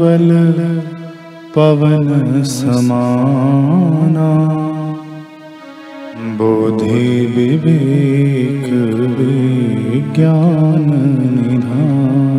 बल पवन समाना। बोधि विवेक विज्ञान निधाना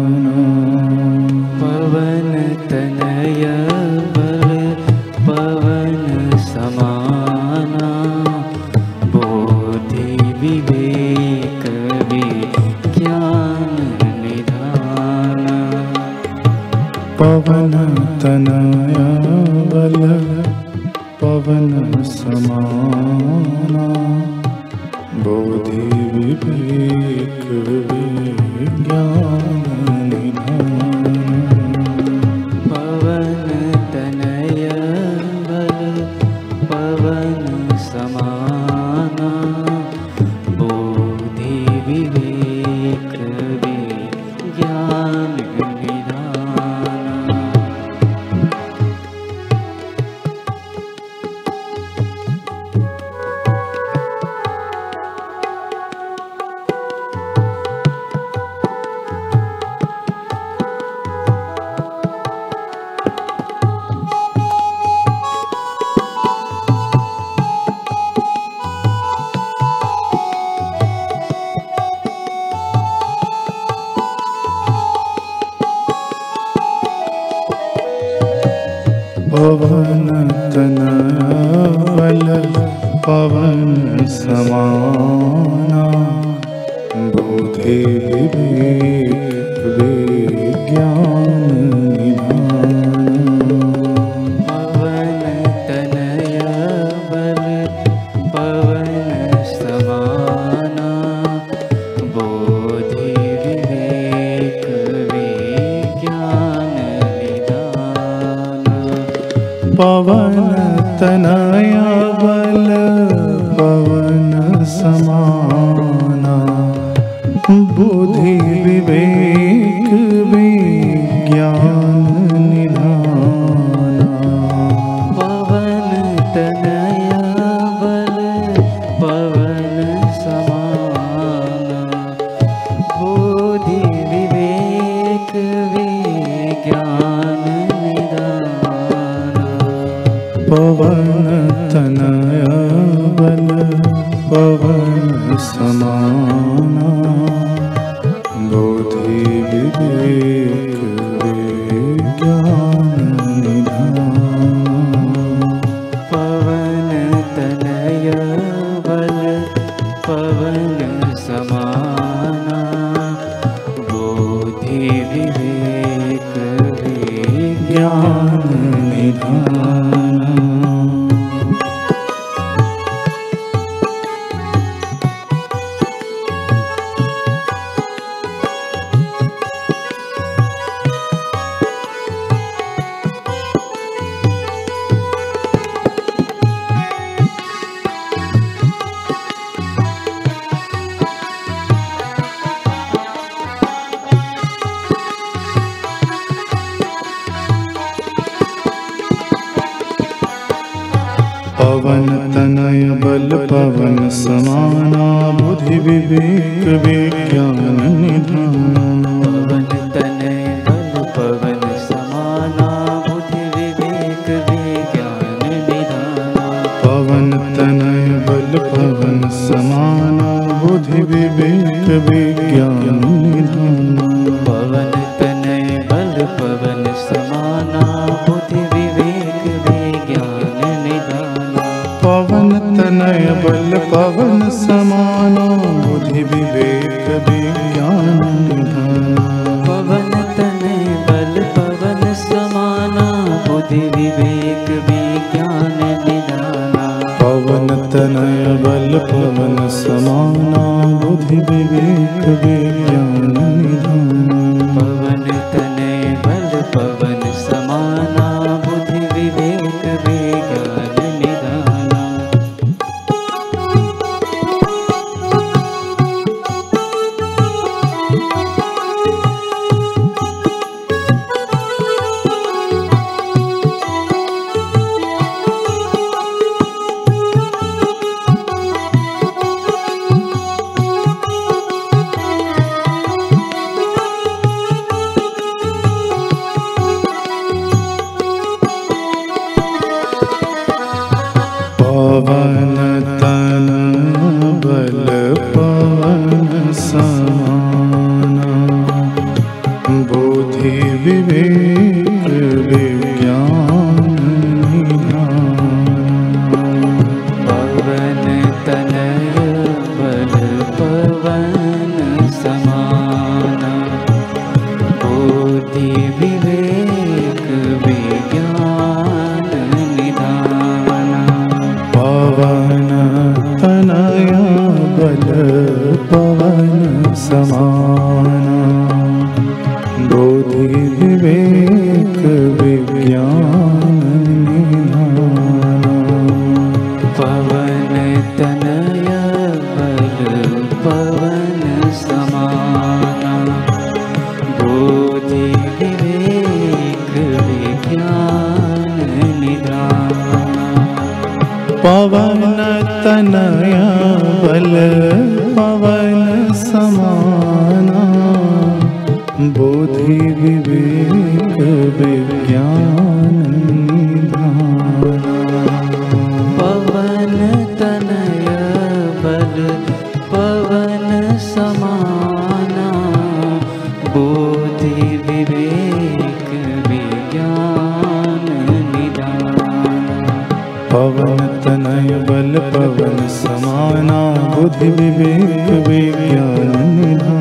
बल पवन समाना बोधि बुद्धि विवेक विज्ञान निधाना पवन तनय बल पवन समाना बोधि विवेक विज्ञान निधाना। पवन तनया बल पवन समाना पवन तनय बल पवन समाना बुद्धि विवेक विज्ञान निधाना पवन समाना बुद्धि विवेक विज्ञान पवन तनय बल पवन समाना बुद्धि विवेक विज्ञान निधाना पवन तनय बल पवन समाना बोधि विवेक विज्ञान पवन तनय बल पवन समाना। बोधि विवेक विज्ञान पवन तनय बल पवन समाना। बुद्धि विवेक विज्ञान निधाना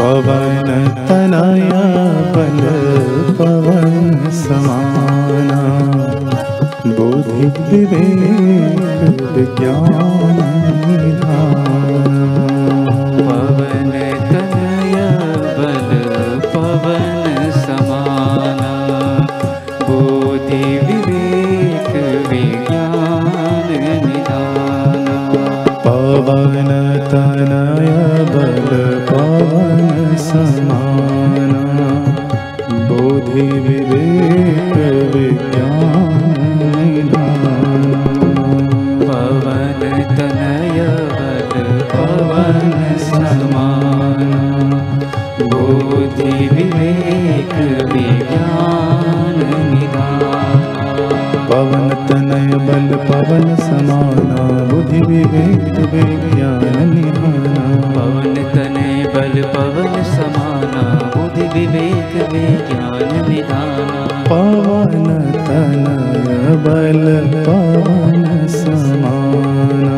पवन तनय बल पवन समाना। बुद्धि विवेक विज्ञान पवन तनय बल पवन समाना बुद्धि विवेक विज्ञान निधाना पवन तनय बल पवन समाना बुद्धि विवेक विज्ञान निधाना। पवन तनय बल पवन समाना।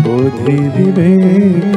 बुद्धि विवेक